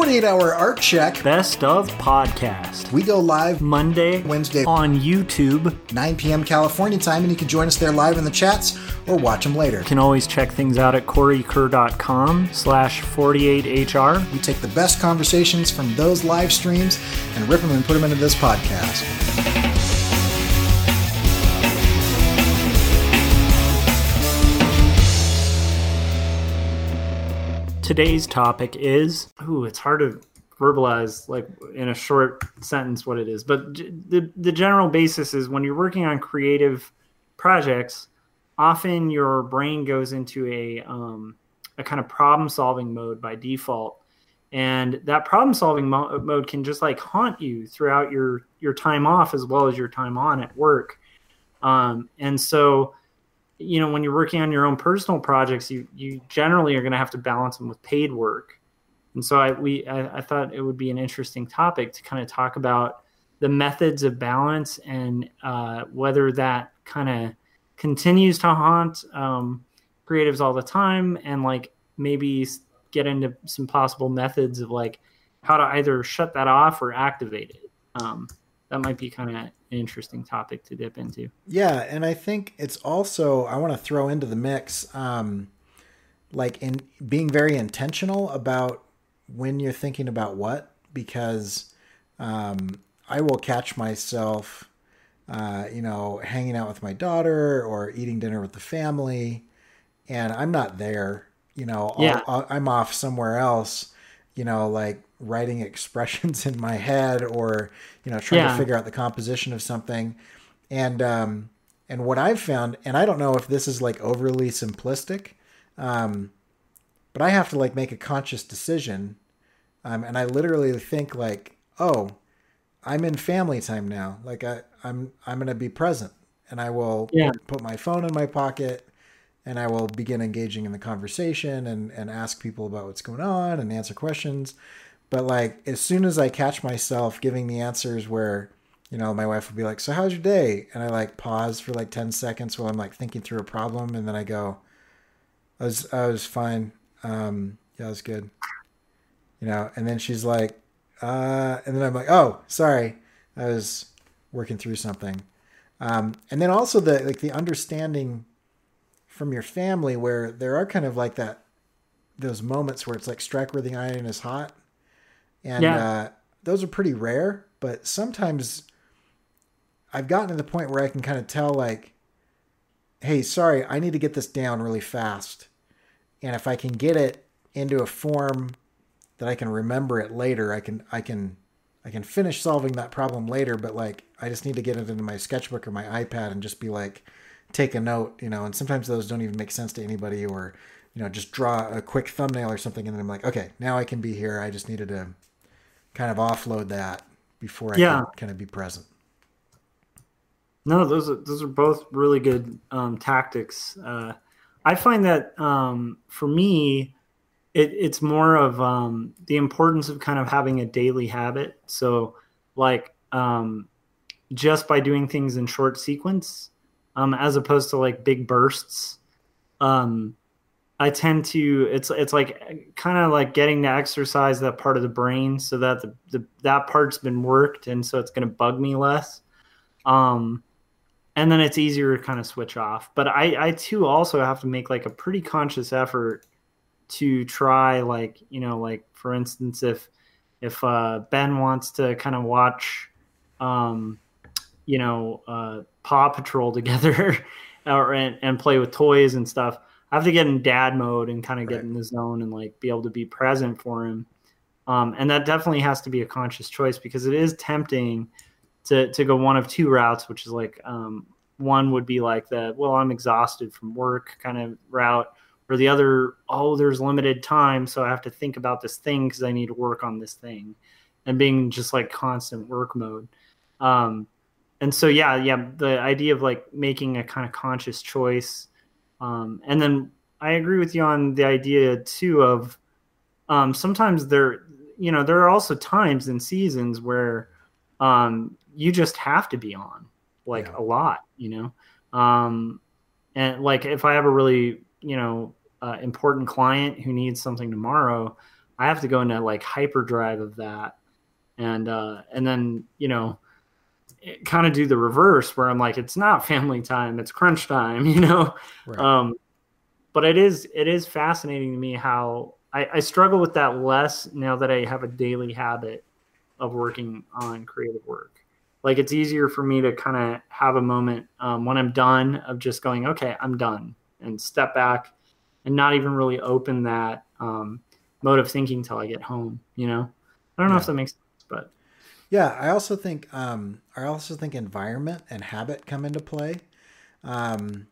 48 hour art check. Best of podcast. We go live Monday, Wednesday on YouTube. 9 p.m. California time, and you can join us there live in the chats or watch them later. You can always check things out at corykerr.com slash 48hr. We take the best conversations from those live streams and rip them and put them into this podcast. Today's topic is, ooh, it's hard to verbalize like in a short sentence what it is, but the the general basis is when you're working on creative projects, often your brain goes into a um, a kind of problem solving mode by default, and that problem solving mo- mode can just like haunt you throughout your your time off as well as your time on at work, um, and so you know when you're working on your own personal projects you you generally are going to have to balance them with paid work. And so i we I, I, thought it would be an interesting topic to kind of talk about the methods of balance and uh, whether that kind of continues to haunt um, creatives all the time and like maybe get into some possible methods of like how to either shut that off or activate it. Um, that might be kind of interesting topic to dip into. Yeah, and I think it's also I want to throw into the mix, um, like in being very intentional about when you're thinking about what, because um, I will catch myself, uh, you know, hanging out with my daughter or eating dinner with the family, and I'm not there. You know, yeah. i I'm off somewhere else. You know, like writing expressions in my head or you know trying yeah. to figure out the composition of something and um and what i've found and i don't know if this is like overly simplistic um but i have to like make a conscious decision um and i literally think like oh i'm in family time now like i i'm i'm going to be present and i will yeah. put my phone in my pocket and I will begin engaging in the conversation and, and ask people about what's going on and answer questions. But like as soon as I catch myself giving the answers where, you know, my wife will be like, "So how's your day?" and I like pause for like 10 seconds while I'm like thinking through a problem and then I go, "I was I was fine. Um, yeah, it was good." You know, and then she's like, uh, and then I'm like, "Oh, sorry. I was working through something." Um, and then also the like the understanding from your family where there are kind of like that those moments where it's like strike where the iron is hot and yeah. uh, those are pretty rare. But sometimes I've gotten to the point where I can kind of tell, like, hey, sorry, I need to get this down really fast, and if I can get it into a form that I can remember it later, I can I can I can finish solving that problem later. But like, I just need to get it into my sketchbook or my iPad and just be like, take a note, you know. And sometimes those don't even make sense to anybody, or you know, just draw a quick thumbnail or something, and then I'm like, okay, now I can be here. I just needed to kind of offload that before I yeah. can kind of be present. No, those are those are both really good um, tactics. Uh, I find that um, for me, it, it's more of um, the importance of kind of having a daily habit. So, like, um, just by doing things in short sequence, um, as opposed to like big bursts. Um, I tend to it's it's like kind of like getting to exercise that part of the brain so that the, the that part's been worked and so it's going to bug me less. Um and then it's easier to kind of switch off. But I I too also have to make like a pretty conscious effort to try like, you know, like for instance if if uh Ben wants to kind of watch um you know, uh Paw Patrol together or and, and play with toys and stuff I have to get in dad mode and kind of get right. in the zone and like be able to be present for him. Um, and that definitely has to be a conscious choice because it is tempting to to go one of two routes, which is like um, one would be like the well, I'm exhausted from work kind of route, or the other, oh, there's limited time, so I have to think about this thing because I need to work on this thing, and being just like constant work mode. Um, and so yeah, yeah, the idea of like making a kind of conscious choice um, and then I agree with you on the idea too of um, sometimes there, you know, there are also times and seasons where um, you just have to be on like yeah. a lot, you know. Um, and like if I have a really, you know, uh, important client who needs something tomorrow, I have to go into like hyperdrive of that, and uh, and then you know, kind of do the reverse where I'm like, it's not family time, it's crunch time, you know. Right. Um, but it is it is fascinating to me how I, I struggle with that less now that I have a daily habit of working on creative work. Like it's easier for me to kind of have a moment um, when I'm done of just going, okay, I'm done, and step back and not even really open that um, mode of thinking till I get home. You know, I don't know yeah. if that makes sense, but yeah, I also think um, I also think environment and habit come into play. Um,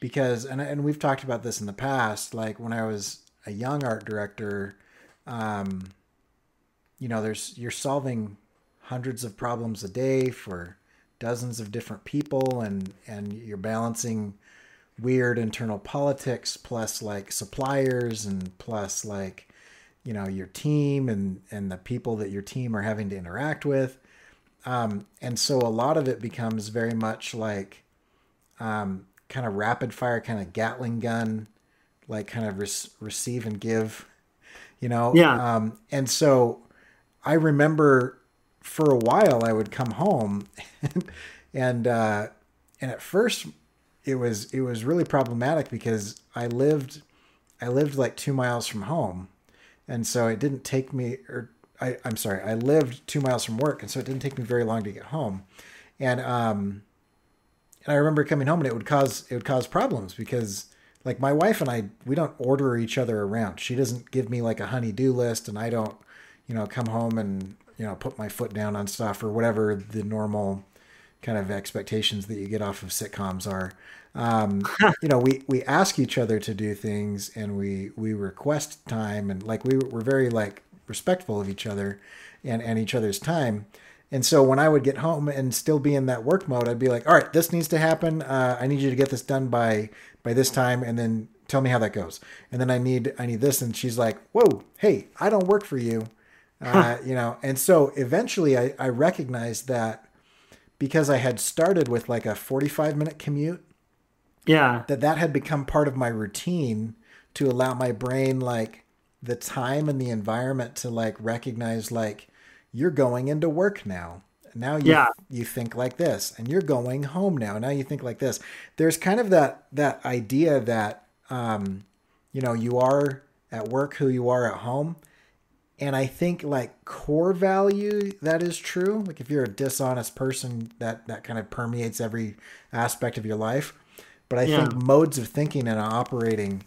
because and and we've talked about this in the past. Like when I was a young art director, um, you know, there's you're solving hundreds of problems a day for dozens of different people, and and you're balancing weird internal politics plus like suppliers and plus like you know your team and and the people that your team are having to interact with um, and so a lot of it becomes very much like um, kind of rapid fire kind of gatling gun like kind of receive and give, you know? Yeah. Um, and so I remember for a while I would come home and, and, uh, and at first it was, it was really problematic because I lived, I lived like two miles from home. And so it didn't take me, or I, I'm sorry, I lived two miles from work. And so it didn't take me very long to get home. And, um, and I remember coming home and it would cause, it would cause problems because like my wife and I, we don't order each other around. She doesn't give me like a honey-do list, and I don't, you know, come home and you know put my foot down on stuff or whatever the normal kind of expectations that you get off of sitcoms are. Um, you know, we we ask each other to do things, and we we request time, and like we we're very like respectful of each other and and each other's time. And so when I would get home and still be in that work mode, I'd be like, "All right, this needs to happen. Uh, I need you to get this done by by this time, and then tell me how that goes. And then I need I need this." And she's like, "Whoa, hey, I don't work for you," uh, you know. And so eventually, I, I recognized that because I had started with like a forty five minute commute, yeah, that that had become part of my routine to allow my brain like the time and the environment to like recognize like you're going into work now. Now you yeah. you think like this, and you're going home now. Now you think like this. There's kind of that that idea that um, you know you are at work who you are at home, and I think like core value that is true. Like if you're a dishonest person, that that kind of permeates every aspect of your life. But I yeah. think modes of thinking and operating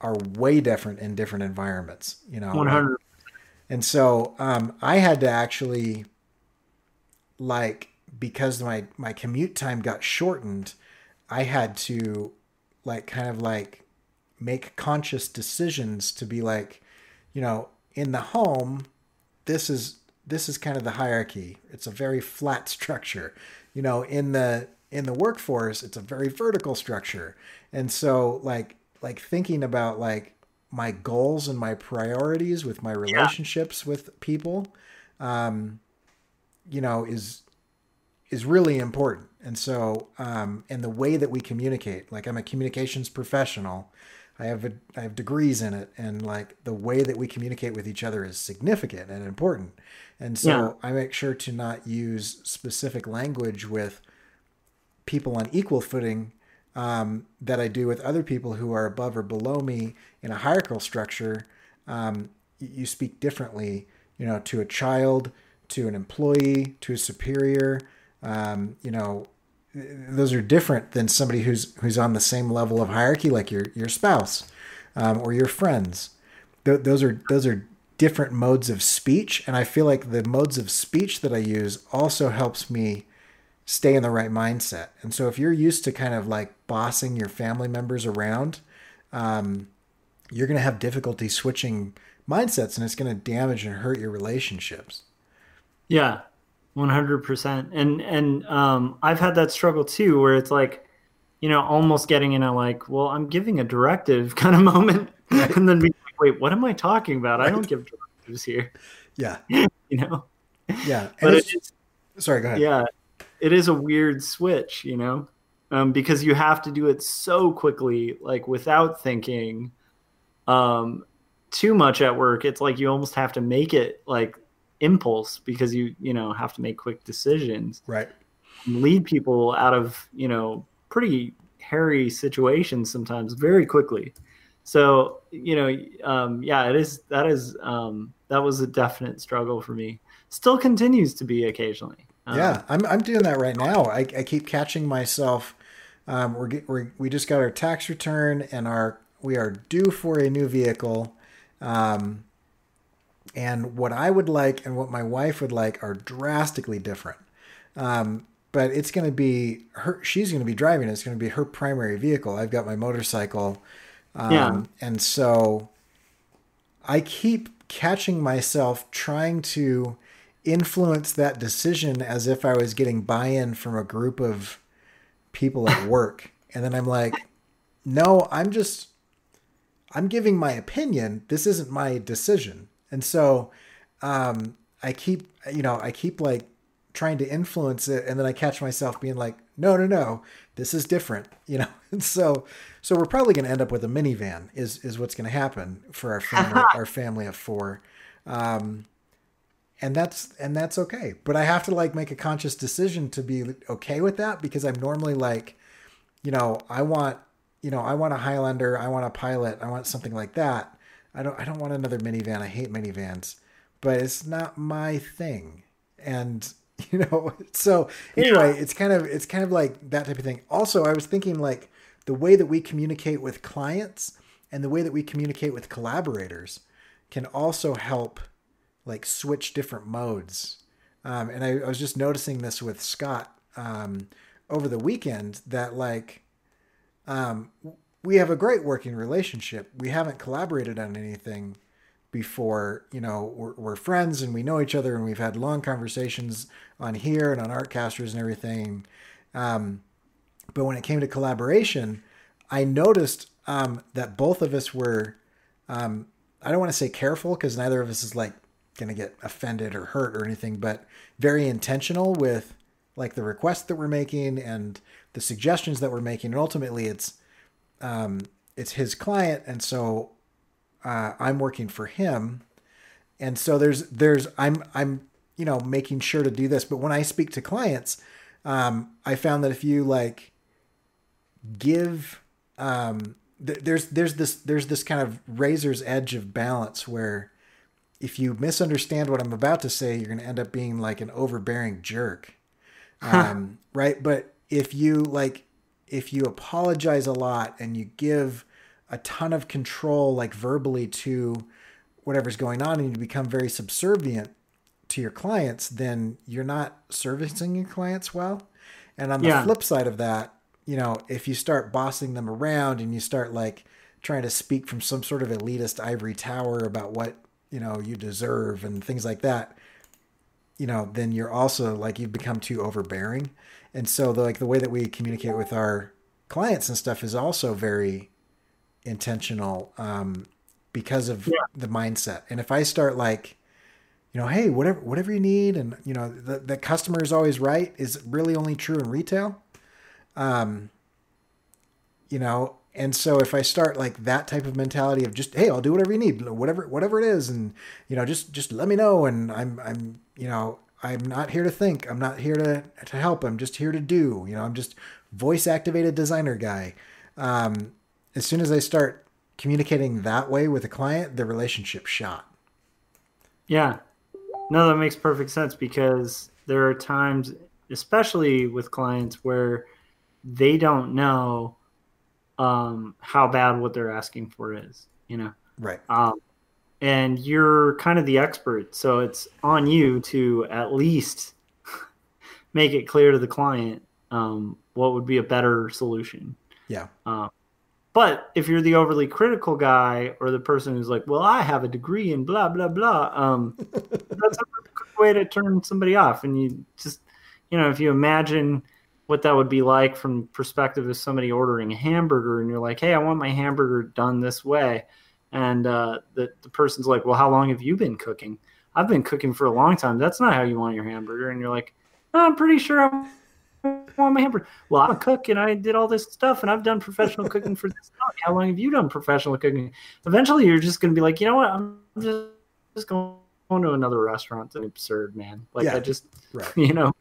are way different in different environments. You know, 100 and so um, I had to actually, like, because my my commute time got shortened, I had to, like, kind of like make conscious decisions to be like, you know, in the home, this is this is kind of the hierarchy. It's a very flat structure. You know, in the in the workforce, it's a very vertical structure. And so like like thinking about like my goals and my priorities with my relationships yeah. with people um, you know is is really important and so um, and the way that we communicate like i'm a communications professional i have a, i have degrees in it and like the way that we communicate with each other is significant and important and so yeah. i make sure to not use specific language with people on equal footing um, that I do with other people who are above or below me in a hierarchical structure, um, you speak differently, you know, to a child, to an employee, to a superior. Um, you know, those are different than somebody who's who's on the same level of hierarchy, like your your spouse um, or your friends. Th- those are those are different modes of speech, and I feel like the modes of speech that I use also helps me stay in the right mindset. And so if you're used to kind of like bossing your family members around, um, you're going to have difficulty switching mindsets and it's going to damage and hurt your relationships. Yeah, 100%. And, and, um, I've had that struggle too, where it's like, you know, almost getting in a like, well, I'm giving a directive kind of moment. Right. And then be like, wait, what am I talking about? Right. I don't give directives here. Yeah. you know? Yeah. And but it's, it's, sorry, go ahead. Yeah it is a weird switch, you know, um, because you have to do it so quickly, like without thinking, um, too much at work, it's like you almost have to make it like impulse because you you know have to make quick decisions. Right. Lead people out of you know pretty hairy situations sometimes very quickly. So you know, um, yeah, it is. That is um, that was a definite struggle for me. Still continues to be occasionally. Um, yeah, I'm I'm doing that right now. I, I keep catching myself. Um, we're, we're we just got our tax return and our we are due for a new vehicle. Um, and what I would like and what my wife would like are drastically different. Um, but it's going to be her. She's going to be driving. It's going to be her primary vehicle. I've got my motorcycle. Um, yeah. And so I keep catching myself trying to influence that decision as if I was getting buy in from a group of people at work. and then I'm like, no, I'm just, I'm giving my opinion. This isn't my decision. And so um, I keep, you know, I keep like trying to influence it. And then I catch myself being like, no, no, no, this is different, you know? And so, so we're probably going to end up with a minivan is, is what's going to happen for our family, our family of four. Um, and that's and that's okay. But i have to like make a conscious decision to be okay with that because i'm normally like you know i want you know i want a highlander i want a pilot i want something like that. I don't i don't want another minivan. I hate minivans. But it's not my thing. And you know so anyway yeah. it's kind of it's kind of like that type of thing. Also i was thinking like the way that we communicate with clients and the way that we communicate with collaborators can also help like switch different modes. Um, and I, I, was just noticing this with Scott um, over the weekend that like um, we have a great working relationship. We haven't collaborated on anything before. You know, we're, we're friends and we know each other, and we've had long conversations on here and on Artcasters and everything. Um, but when it came to collaboration, I noticed um, that both of us were. Um, I don't want to say careful because neither of us is like going to get offended or hurt or anything, but very intentional with like the requests that we're making and the suggestions that we're making. And ultimately, it's um, it's his client, and so uh, I'm working for him. And so there's there's I'm I'm you know making sure to do this. But when I speak to clients, um, I found that if you like give um, th- there's there's this there's this kind of razor's edge of balance where if you misunderstand what I'm about to say, you're going to end up being like an overbearing jerk. Um, right. But if you like, if you apologize a lot and you give a ton of control, like verbally to whatever's going on, and you become very subservient to your clients, then you're not servicing your clients well. And on the yeah. flip side of that, you know, if you start bossing them around and you start like trying to speak from some sort of elitist ivory tower about what you know you deserve and things like that you know then you're also like you've become too overbearing. And so the, like the way that we communicate with our clients and stuff is also very intentional um, because of yeah. the mindset. And if i start like you know hey whatever whatever you need and you know the, the customer is always right is really only true in retail? Um you know and so if I start like that type of mentality of just hey, I'll do whatever you need, whatever whatever it is, and you know just just let me know, and I'm I'm you know I'm not here to think, I'm not here to to help, I'm just here to do. You know, I'm just voice activated designer guy. Um, as soon as I start communicating that way with a client, the relationship shot. Yeah, no, that makes perfect sense because there are times, especially with clients, where they don't know um, how bad what they're asking for is, you know? Right. Um, and you're kind of the expert. So it's on you to at least make it clear to the client um, what would be a better solution. Yeah. Uh, but if you're the overly critical guy or the person who's like, well, I have a degree in blah, blah, blah, um, that's a way to turn somebody off. And you just, you know, if you imagine – what that would be like from perspective of somebody ordering a hamburger and you're like, hey, I want my hamburger done this way. And uh, the, the person's like, well, how long have you been cooking? I've been cooking for a long time. That's not how you want your hamburger. And you're like, no, I'm pretty sure I want my hamburger? Well, I'm a cook and I did all this stuff and I've done professional cooking for this long. How long have you done professional cooking? Eventually, you're just going to be like, you know what? I'm just, just going to another restaurant. It's absurd, man. Like Yeah. I just, Right. you know.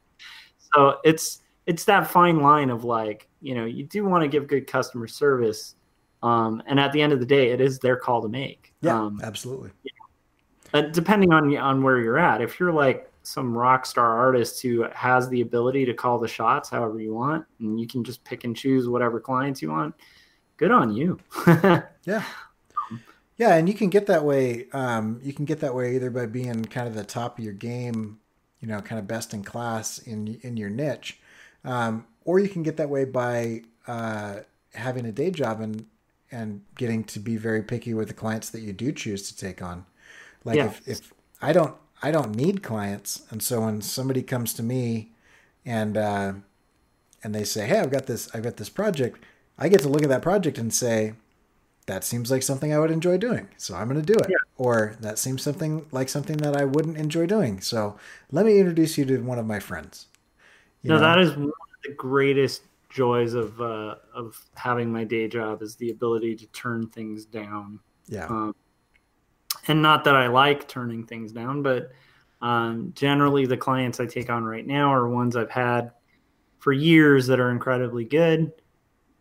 So it's it's that fine line of like, you know, you do want to give good customer service, um, and at the end of the day, it is their call to make. Yeah, Um, absolutely. depending on on where you're at. If you're like some rock star artist who has the ability to call the shots however you want, and you can just pick and choose whatever clients you want, good on you. Yeah. Yeah, and you can get that way. Um, you can get that way either by being kind of the top of your game, you know, kind of best in class in in your niche, um, or you can get that way by uh, having a day job and and getting to be very picky with the clients that you do choose to take on. Like Yeah. if, if I don't I don't need clients, and so when somebody comes to me and uh, and they say, "Hey, I've got this I've got this project," I get to look at that project and say, that seems like something I would enjoy doing. So I'm going to do it. Yeah. Or that seems something like something that I wouldn't enjoy doing. So let me introduce you to one of my friends. No, know? that is one of the greatest joys of uh, of having my day job is the ability to turn things down. yeah. Um, and not that I like turning things down, but um, generally the clients I take on right now are ones I've had for years that are incredibly good.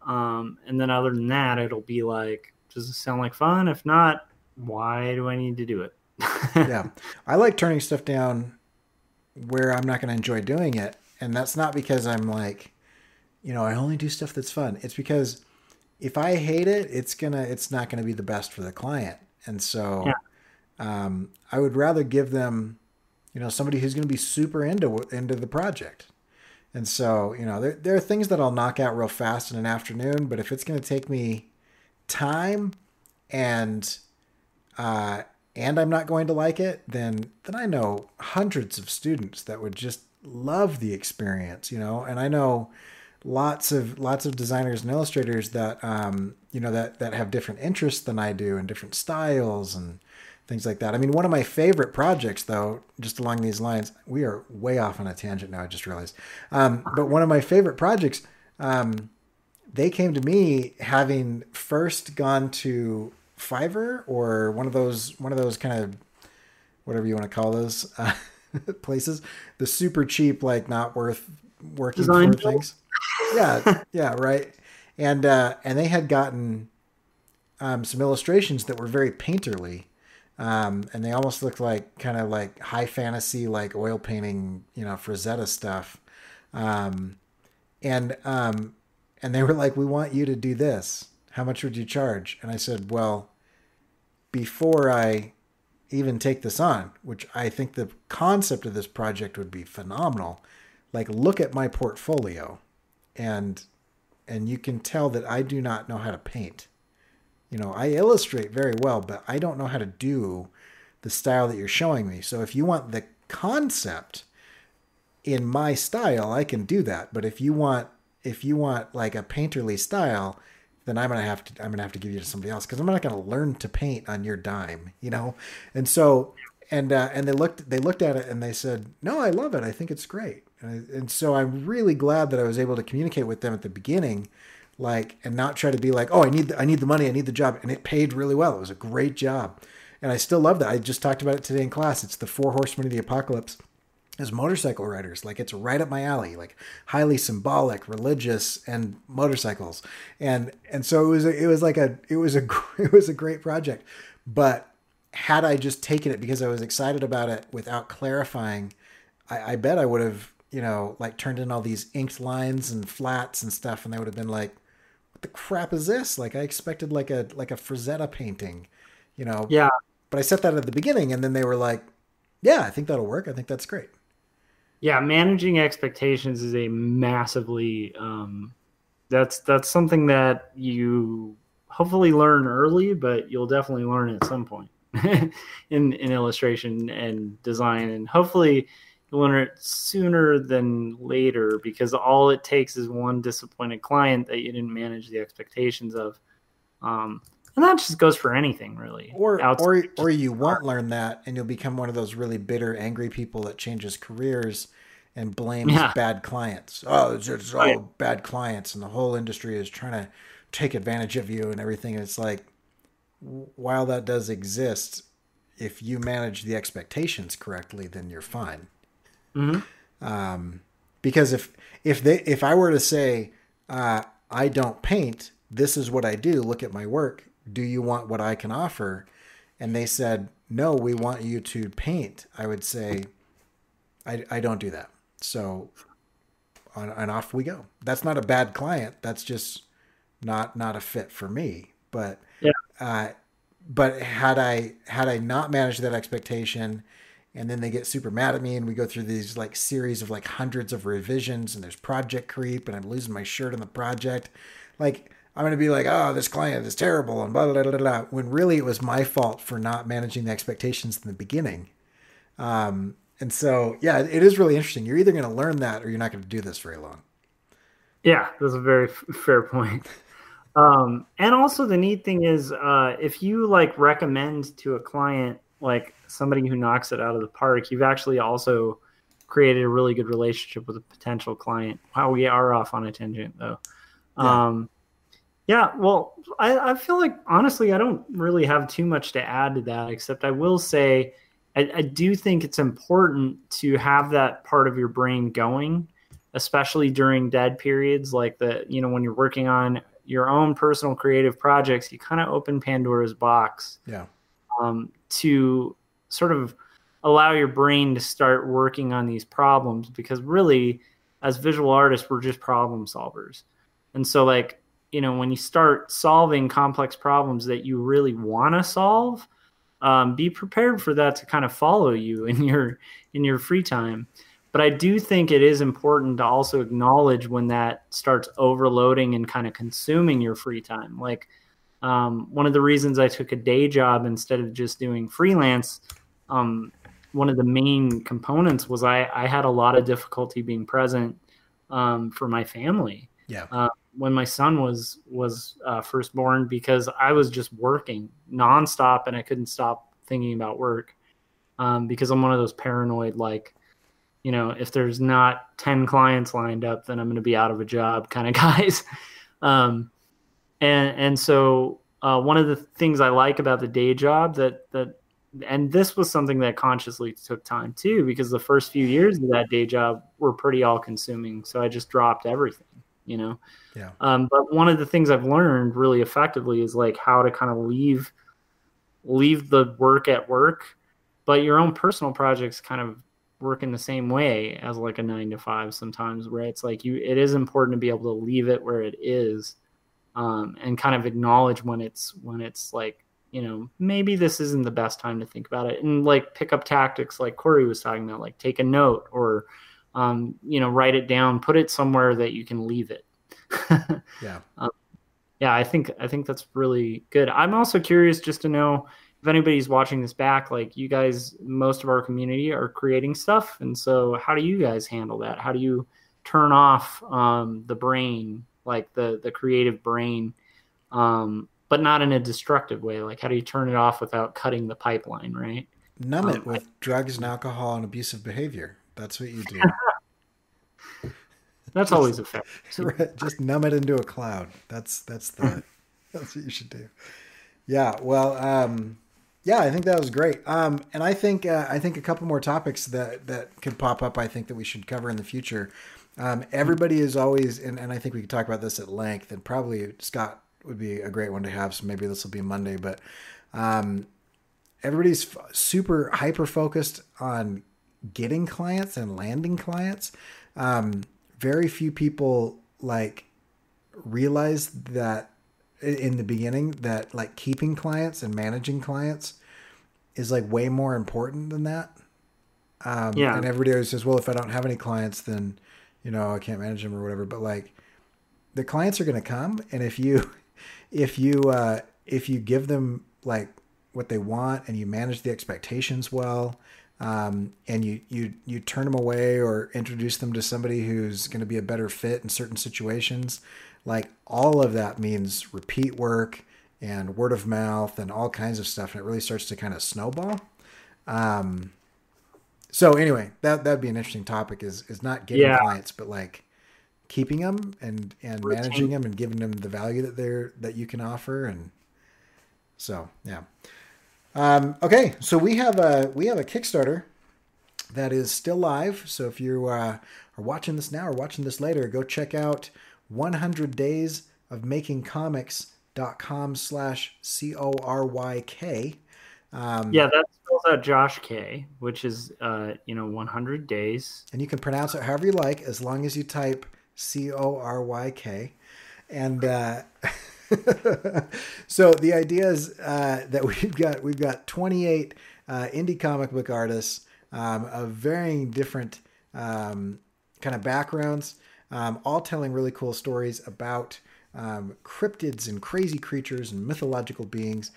Um, and then other than that, it'll be like, does it sound like fun? If not, why do I need to do it? yeah. I like turning stuff down where I'm not going to enjoy doing it. And that's not because I'm like, you know, I only do stuff that's fun. It's because if I hate it, it's to, it's not to be the best for the client. And so um, I would rather give them, you know, somebody who's going to be super into, into the project. And so, you know, there, there are things that I'll knock out real fast in an afternoon, but if it's going to take me time and, uh, and I'm not going to like it, then then I know hundreds of students that would just love the experience, you know. And I know lots of lots of designers and illustrators that um, you know that that have different interests than I do and different styles and things like that. I mean, one of my favorite projects, though, just along these lines, we are way off on a tangent now. I just realized, um, but one of my favorite projects. Um, they came to me having first gone to Fiverr or one of those one of those kind of whatever you want to call those uh, places, the super cheap like not worth working Design for things. Yeah, yeah, right. And uh, and they had gotten um, some illustrations that were very painterly. Um, and they almost looked like kind of like high fantasy, like oil painting, you know, Frazetta stuff. Um, and um, and they were like, "We want you to do this. How much would you charge?" And I said, "Well, before I even take this on, which I think the concept of this project would be phenomenal, like look at my portfolio, and and you can tell that I do not know how to paint. You know, I illustrate very well, but I don't know how to do the style that you're showing me. So if you want the concept in my style, I can do that. But if you want if you want like a painterly style, then I'm gonna have to I'm gonna have to give you to somebody else because I'm not gonna learn to paint on your dime, you know. And so and uh, and they looked they looked at it and they said, no, I love it. I think it's great. And, I, and so I'm really glad that I was able to communicate with them at the beginning, like and not try to be like, oh, I need the, I need the money, I need the job, and it paid really well. It was a great job, and I still love that. I just talked about it today in class. It's the Four Horsemen of the Apocalypse as motorcycle riders. Like it's right up my alley, like highly symbolic, religious, and motorcycles. And and so it was a, it was like a it was a it was a great project. But had I just taken it because I was excited about it without clarifying, I, I bet I would have you know like turned in all these inked lines and flats and stuff, and they would have been like, "What the crap is this?" Like I expected like a like a Frazetta painting, you know. yeah, But I set that at the beginning, and then they were like, "Yeah, I think that'll work. I think that's great." Yeah. Managing expectations is a massively um, that's that's something that you hopefully learn early, but you'll definitely learn at some point in in illustration and design, and hopefully you'll learn it sooner than later because all it takes is one disappointed client that you didn't manage the expectations of. Um, and that just goes for anything really. or Outside- or or you won't learn that and you'll become one of those really bitter angry people that changes careers and blames Yeah. bad clients. Oh, it's just all Right. bad clients, and the whole industry is trying to take advantage of you and everything. And it's like, while that does exist, if you manage the expectations correctly, then you're fine. hmm Um, because if if they if I were to say uh, I don't paint, this is what I do. Look at my work. Do you want what I can offer? And they said no. We want you to paint. I would say I I don't do that. So on and off we go. That's not a bad client. That's just not not a fit for me. But Yeah. uh, but had I had I not managed that expectation, and then they get super mad at me, and we go through these like series of like hundreds of revisions, and there's project creep, and I'm losing my shirt on the project, like. I'm gonna be like, oh, this client is terrible, and blah blah blah blah. blah. When really it was my fault for not managing the expectations in the beginning. Um, and so, yeah, it is really interesting. You're either going to learn that or you're not going to do this very long. Yeah, that's a very f- fair point. Um, and also the neat thing is, uh, if you like recommend to a client like somebody who knocks it out of the park, you've actually also created a really good relationship with a potential client. Wow, we are off on a tangent though. Yeah. Um, yeah, well, I, I feel like honestly, I don't really have too much to add to that, except I will say I, I do think it's important to have that part of your brain going, especially during dead periods, like the, you know, when you're working on your own personal creative projects, you kind of open Pandora's box Yeah. um, to sort of allow your brain to start working on these problems because really as visual artists we're just problem solvers and so like you know when you start solving complex problems that you really want to solve um, be prepared for that to kind of follow you in your in your free time. But i do think it is important to also acknowledge when that starts overloading and kind of consuming your free time. Like um, one of the reasons I took a day job instead of just doing freelance, um, one of the main components was I, I had a lot of difficulty being present um, for my family. Yeah. uh, when my son was was uh, first born because I was just working nonstop and I couldn't stop thinking about work. Um, because I'm one of those paranoid like you know if there's not 10 clients lined up then I'm going to be out of a job kind of guys. Um, and and so uh, one of the things I like about the day job that that and this was something that consciously took time too because the first few years of that day job were pretty all consuming. So I just dropped everything you know Yeah. um, but one of the things I've learned really effectively is like how to kind of leave leave the work at work but your own personal projects kind of work in the same way as like a nine to five sometimes where it's like you it is important to be able to leave it where it is um, and kind of acknowledge when it's when it's like you know maybe this isn't the best time to think about it and like pick up tactics like cory was talking about like take a note or um, you know write it down put it somewhere that you can leave it. Yeah. yeah i think i think that's really good. I'm also curious just to know if anybody's watching this back like you guys most of our community are creating stuff. And so how do you guys handle that? How do you turn off um, the brain like the the creative brain um, but not in a destructive way? Like how do you turn it off without cutting the pipeline right? Numb it Um, with drugs and alcohol and abusive behavior. That's what you do. that's always effective Right, Just numb it into a cloud. That's that's the that's what you should do. Yeah. Well. Um, yeah, I think that was great. Um, and I think uh, I think a couple more topics that that could pop up. I think that we should cover in the future. Um, everybody is always, and, and I think we could talk about this at length. And probably Scott would be a great one to have. So maybe this will be Monday. But um, everybody's f- super hyper focused on getting clients and landing clients. Um, very few people like realize that in the beginning that like keeping clients and managing clients is like way more important than that. Um, Yeah. And everybody always says, well, if I don't have any clients, then, you know, I can't manage them or whatever. But like the clients are going to come. And if you, if you, uh, if you give them like what they want and you manage the expectations well, um, and you, you, you turn them away or introduce them to somebody who's going to be a better fit in certain situations, like all of that means repeat work and word of mouth and all kinds of stuff. And it really starts to kind of snowball. Um, so anyway, that that'd be an interesting topic is is not getting Yeah. clients, but like keeping them and and managing them and giving them the value that they're that you can offer and so yeah. Um, okay, so we have a we have a Kickstarter that is still live. So if you uh, are watching this now or watching this later, go check out 100 days of making comics.com slash c-o-r-y-k um, Yeah, that spells out Josh K, which is uh, you know 100 days. and you can pronounce it however you like as long as you type c-o-r-y-k and uh, so the idea is uh, that we've got we've got 28 uh, indie comic book artists um, of varying different um, kind of backgrounds um, all telling really cool stories about um, cryptids and crazy creatures and mythological beings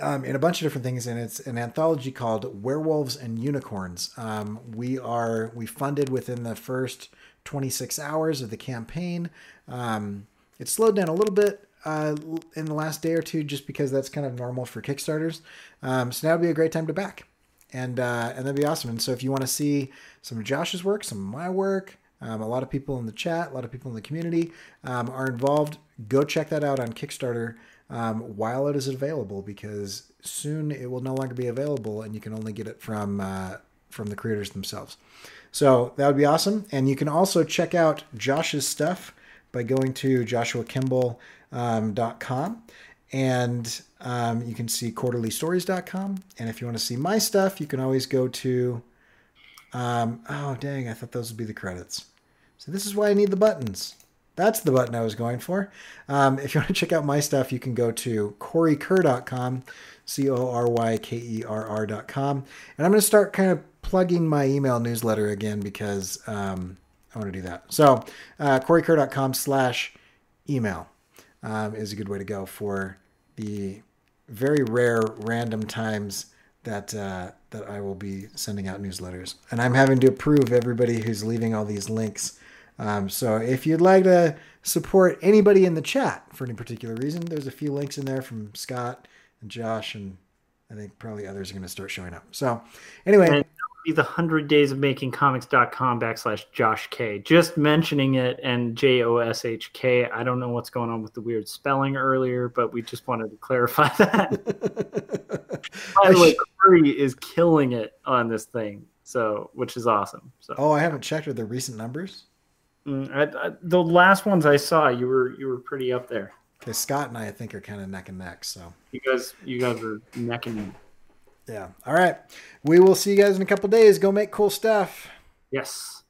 um, and a bunch of different things. And it's an anthology called Werewolves and Unicorns. Um, we are we funded within the first 26 hours of the campaign. Um, it slowed down a little bit uh, in the last day or two, just because that's kind of normal for Kickstarters. Um, so now would be a great time to back, and uh, and that'd be awesome. And so if you want to see some of Josh's work, some of my work. Um, a lot of people in the chat, a lot of people in the community um, are involved. Go check that out on Kickstarter um, while it is available, because soon it will no longer be available, and you can only get it from uh, from the creators themselves. So that would be awesome. And you can also check out Josh's stuff by going to joshuakimball.com. And um, you can see quarterlystories.com. And if you want to see my stuff, you can always go to. Um, oh, dang, I thought those would be the credits. So this is why I need the buttons. That's the button I was going for. Um, if you want to check out my stuff, you can go to CoryKerr.com, C O R Y K E R R.com. And I'm going to start kind of plugging my email newsletter again because um, I want to do that. So, uh, CoryKerr.com slash email um, is a good way to go for the very rare random times that uh, that I will be sending out newsletters. And I'm having to approve everybody who's leaving all these links. Um, so if you'd like to support anybody in the chat for any particular reason, there's a few links in there from Scott and Josh, and I think probably others are going to start showing up. So anyway, be the 100 days of making comics.com backslash Josh K. Just mentioning it and J O S H K. I don't know what's going on with the weird spelling earlier, but we just wanted to clarify that. By the way, Cory is killing it on this thing, so which is awesome. So oh, I haven't checked with the recent numbers. Mm, I, I, the last ones I saw, you were you were pretty up there. Okay, Scott and I, I think, are kind of neck and neck. So You guys, you guys are necking. Yeah. All right. We will see you guys in a couple days. Go make cool stuff. Yes.